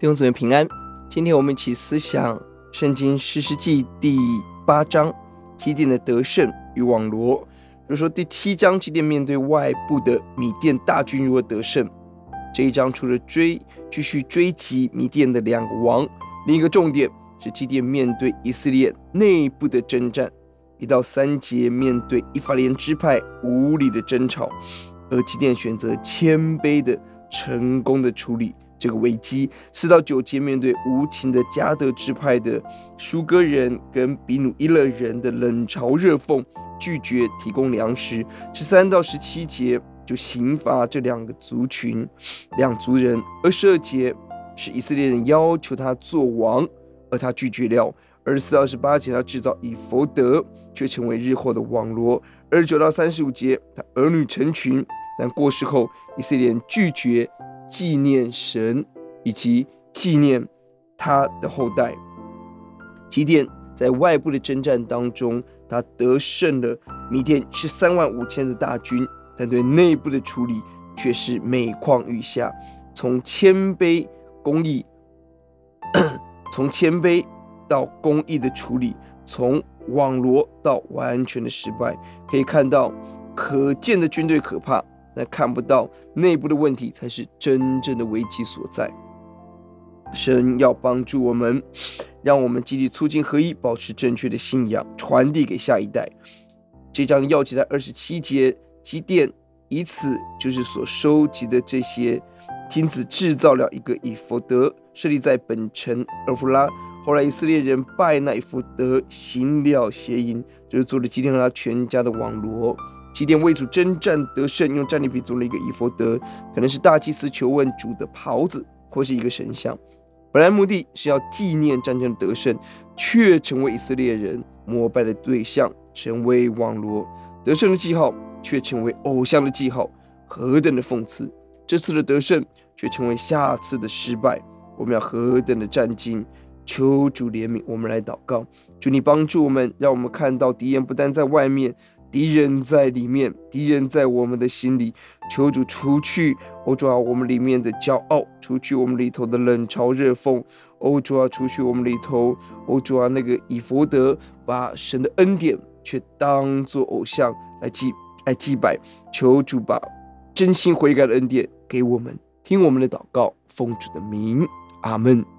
弟兄姊妹平安，今天我们一起思想圣经士师记第八章基甸的得胜与网罗。比如说第七章基甸面对外部的米甸大军如何得胜，这一章除了追继续追击米甸的两个王，另一个重点是基甸面对以色列内部的征战。一到三节面对以法莲支派无理的争吵，而基甸选择谦卑的成功的处理。这个危机，四到九节面对无情的迦得支派的书哥人跟比努伊勒人的冷嘲热讽，拒绝提供粮食；十三到十七节就刑罚这两个族群、两族人；二十二节是以色列人要求他做王，而他拒绝了；二十四到二十八节他制造以弗得，却成为日后的网罗；二十九到三十五节他儿女成群，但过世后以色列人拒绝。纪念神以及纪念他的后代。基甸在外部的征战当中，他得胜了米甸十三万五千的大军，但对内部的处理却是每况愈下。从谦卑公义，从谦卑到公义的处理，从网罗到完全的失败，可以看到可见的军队可怕。那看不到内部的问题，才是真正的危机所在。神要帮助我们，让我们积极促进合一，保持正确的信仰，传递给下一代。这章钥节在二十七节，基甸以此就是所收集的这些金子，制造了一个以弗得，设立在本城俄弗拉。后来以色列人拜那以弗得，行了邪淫，就是做了基甸和他全家的网罗。基甸为主征战得胜，用战利品做了一个以弗得，可能是大祭司求问主的袍子，或是一个神像。本来目的是要纪念战争得胜，却成为以色列人膜拜的对象，成为网罗。得胜的记号，却成为偶像的记号，何等的讽刺！这次的得胜，却成为下次的失败。我们要何等的战兢！求主怜悯，我们来祷告，求你帮助我们，让我们看到敌人不但在外面。敌人在里面，敌人在我们的心里。求主除去，哦主啊，我们里面的骄傲，除去我们里头的冷嘲热讽。哦主啊，除去我们里头，哦主啊，那个以弗得，把神的恩典却当作偶像来祭来祭拜。求主把真心悔改的恩典给我们，听我们的祷告，奉主的名，阿门。